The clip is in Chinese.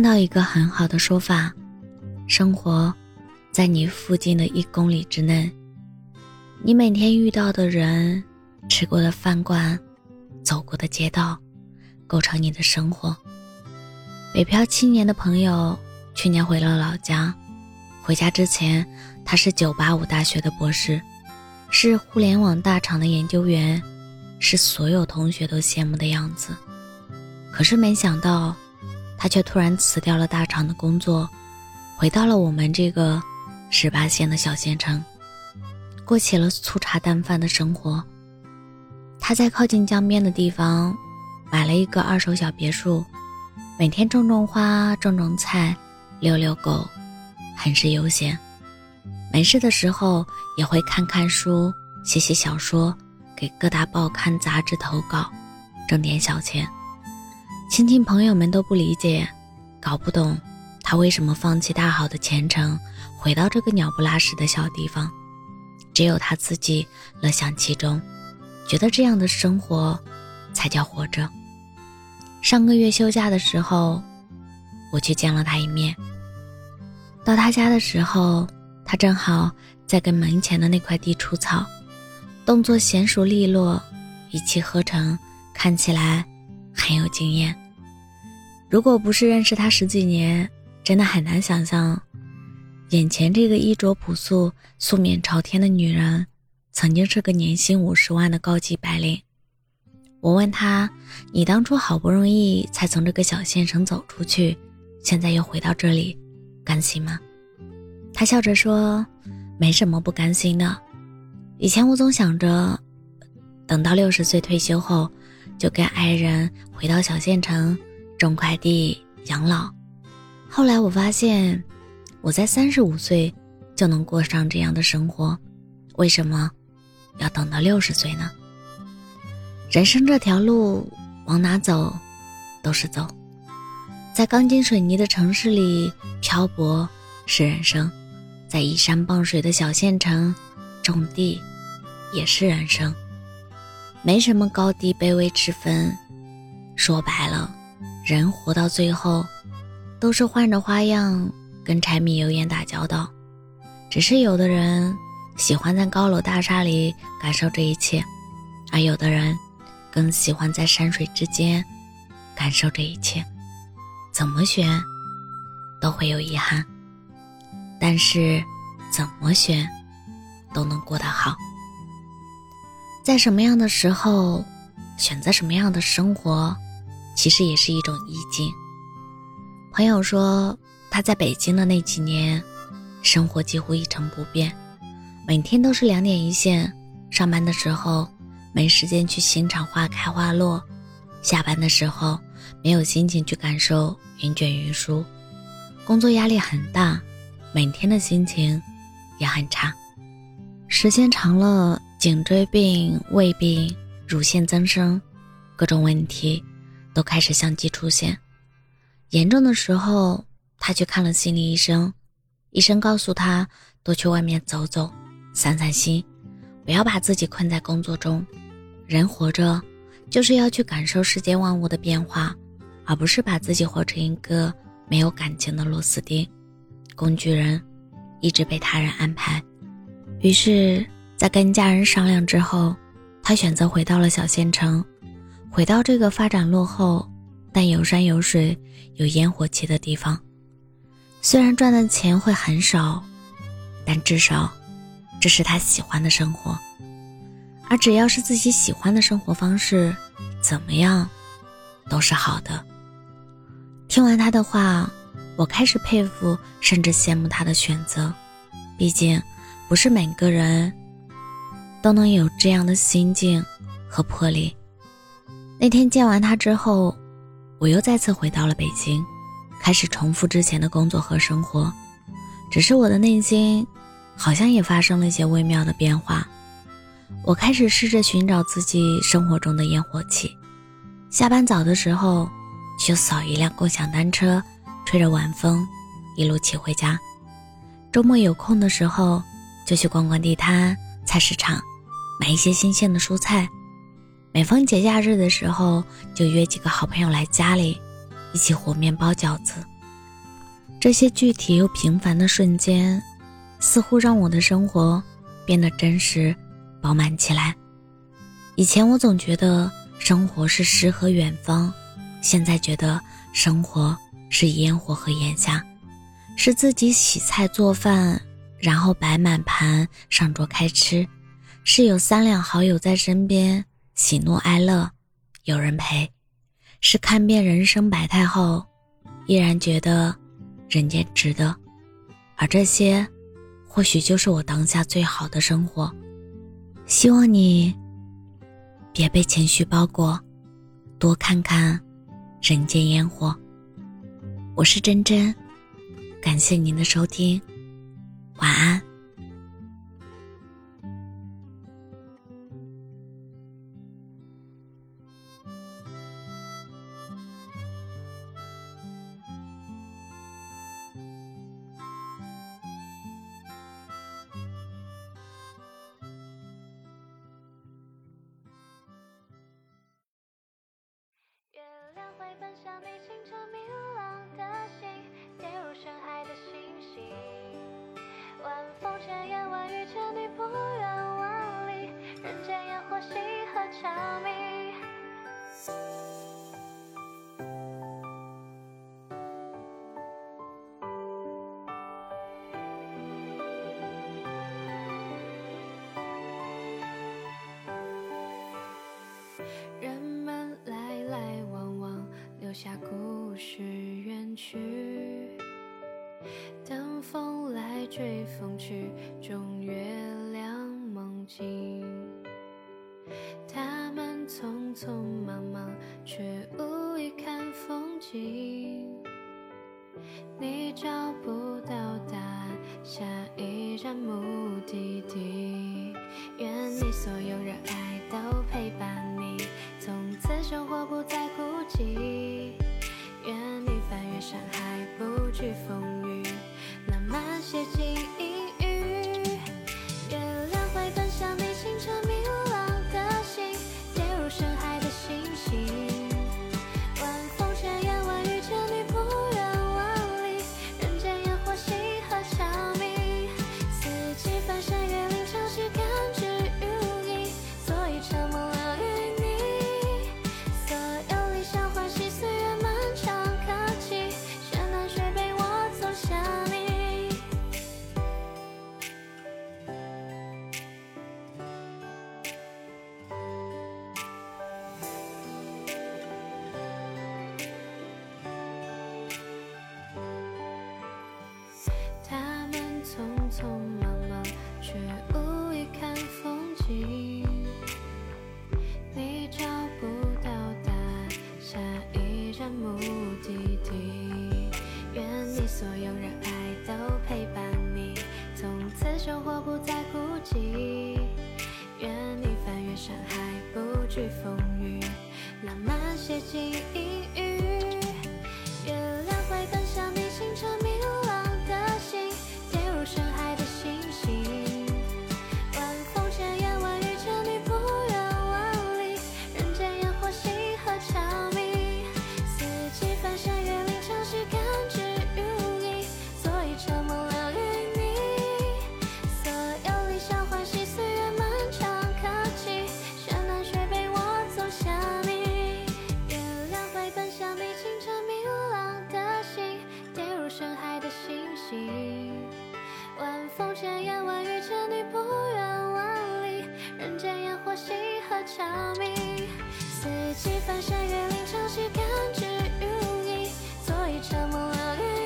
看到一个很好的说法：生活在你附近的一公里之内，你每天遇到的人、吃过的饭馆、走过的街道，构成你的生活。北漂七年的朋友去年回了老家，回家之前他是985大学的博士，是互联网大厂的研究员，是所有同学都羡慕的样子。可是没想到。他却突然辞掉了大厂的工作，回到了我们这个十八线的小县城，过起了粗茶淡饭的生活。他在靠近江边的地方买了一个二手小别墅，每天种种花、种种菜、遛遛狗，很是悠闲。没事的时候也会看看书、写写小说，给各大报刊杂志投稿，挣点小钱。亲戚朋友们都不理解，搞不懂他为什么放弃大好的前程，回到这个鸟不拉屎的小地方。只有他自己乐享其中，觉得这样的生活才叫活着。上个月休假的时候，我去见了他一面。到他家的时候，他正好在跟门前的那块地除草，动作娴熟利落，一气呵成，看起来很有经验。如果不是认识她十几年，真的很难想象，眼前这个衣着朴素、素面朝天的女人，曾经是个年薪五十万的高级白领。我问她：“你当初好不容易才从这个小县城走出去，现在又回到这里，甘心吗？”她笑着说：“没什么不甘心的。以前我总想着，等到六十岁退休后，就跟爱人回到小县城。”种快递养老，后来我发现，我在三十五岁就能过上这样的生活，为什么要等到六十岁呢？人生这条路往哪走，都是走。在钢筋水泥的城市里漂泊是人生，在依山傍水的小县城种地也是人生，没什么高低卑微之分。说白了。人活到最后，都是换着花样跟柴米油盐打交道。只是有的人喜欢在高楼大厦里感受这一切，而有的人更喜欢在山水之间感受这一切。怎么选，都会有遗憾。但是，怎么选，都能过得好。在什么样的时候，选择什么样的生活。其实也是一种意境。朋友说，他在北京的那几年，生活几乎一成不变，每天都是两点一线。上班的时候没时间去欣赏花开花落，下班的时候没有心情去感受云卷云舒，工作压力很大，每天的心情也很差。时间长了，颈椎病、胃病、乳腺增生，各种问题。都开始相继出现，严重的时候，他去看了心理医生，医生告诉他多去外面走走，散散心，不要把自己困在工作中。人活着，就是要去感受世间万物的变化，而不是把自己活成一个没有感情的螺丝钉、工具人，一直被他人安排。于是，在跟家人商量之后，他选择回到了小县城。回到这个发展落后，但有山有水、有烟火气的地方，虽然赚的钱会很少，但至少，这是他喜欢的生活。而只要是自己喜欢的生活方式，怎么样，都是好的。听完他的话，我开始佩服，甚至羡慕他的选择。毕竟，不是每个人都能有这样的心境和魄力。那天见完他之后，我又再次回到了北京，开始重复之前的工作和生活。只是我的内心，好像也发生了一些微妙的变化。我开始试着寻找自己生活中的烟火气。下班早的时候，就扫一辆共享单车，吹着晚风，一路骑回家。周末有空的时候，就去逛逛地摊、菜市场，买一些新鲜的蔬菜。每逢节假日的时候，就约几个好朋友来家里，一起和面包饺子。这些具体又平凡的瞬间，似乎让我的生活变得真实、饱满起来。以前我总觉得生活是诗和远方，现在觉得生活是烟火和眼下，是自己洗菜做饭，然后摆满盘上桌开吃，是有三两好友在身边，喜怒哀乐有人陪，是看遍人生百态后，依然觉得人间值得，而这些，或许就是我当下最好的生活。希望你。别被情绪包裹，多看看人间烟火。我是真真，感谢您的收听，晚安。分享你。吹风去，中月亮梦境。他们匆匆忙忙，却无意看风景。你找不到答案，下一站目的地。愿你所有热爱都陪伴你，从此生活不再孤寂。愿你翻越山海不惧一万遇见你，不远万里，人间烟火星河悄明，四季翻山越岭，潮汐编织如你，做一场梦，疗愈。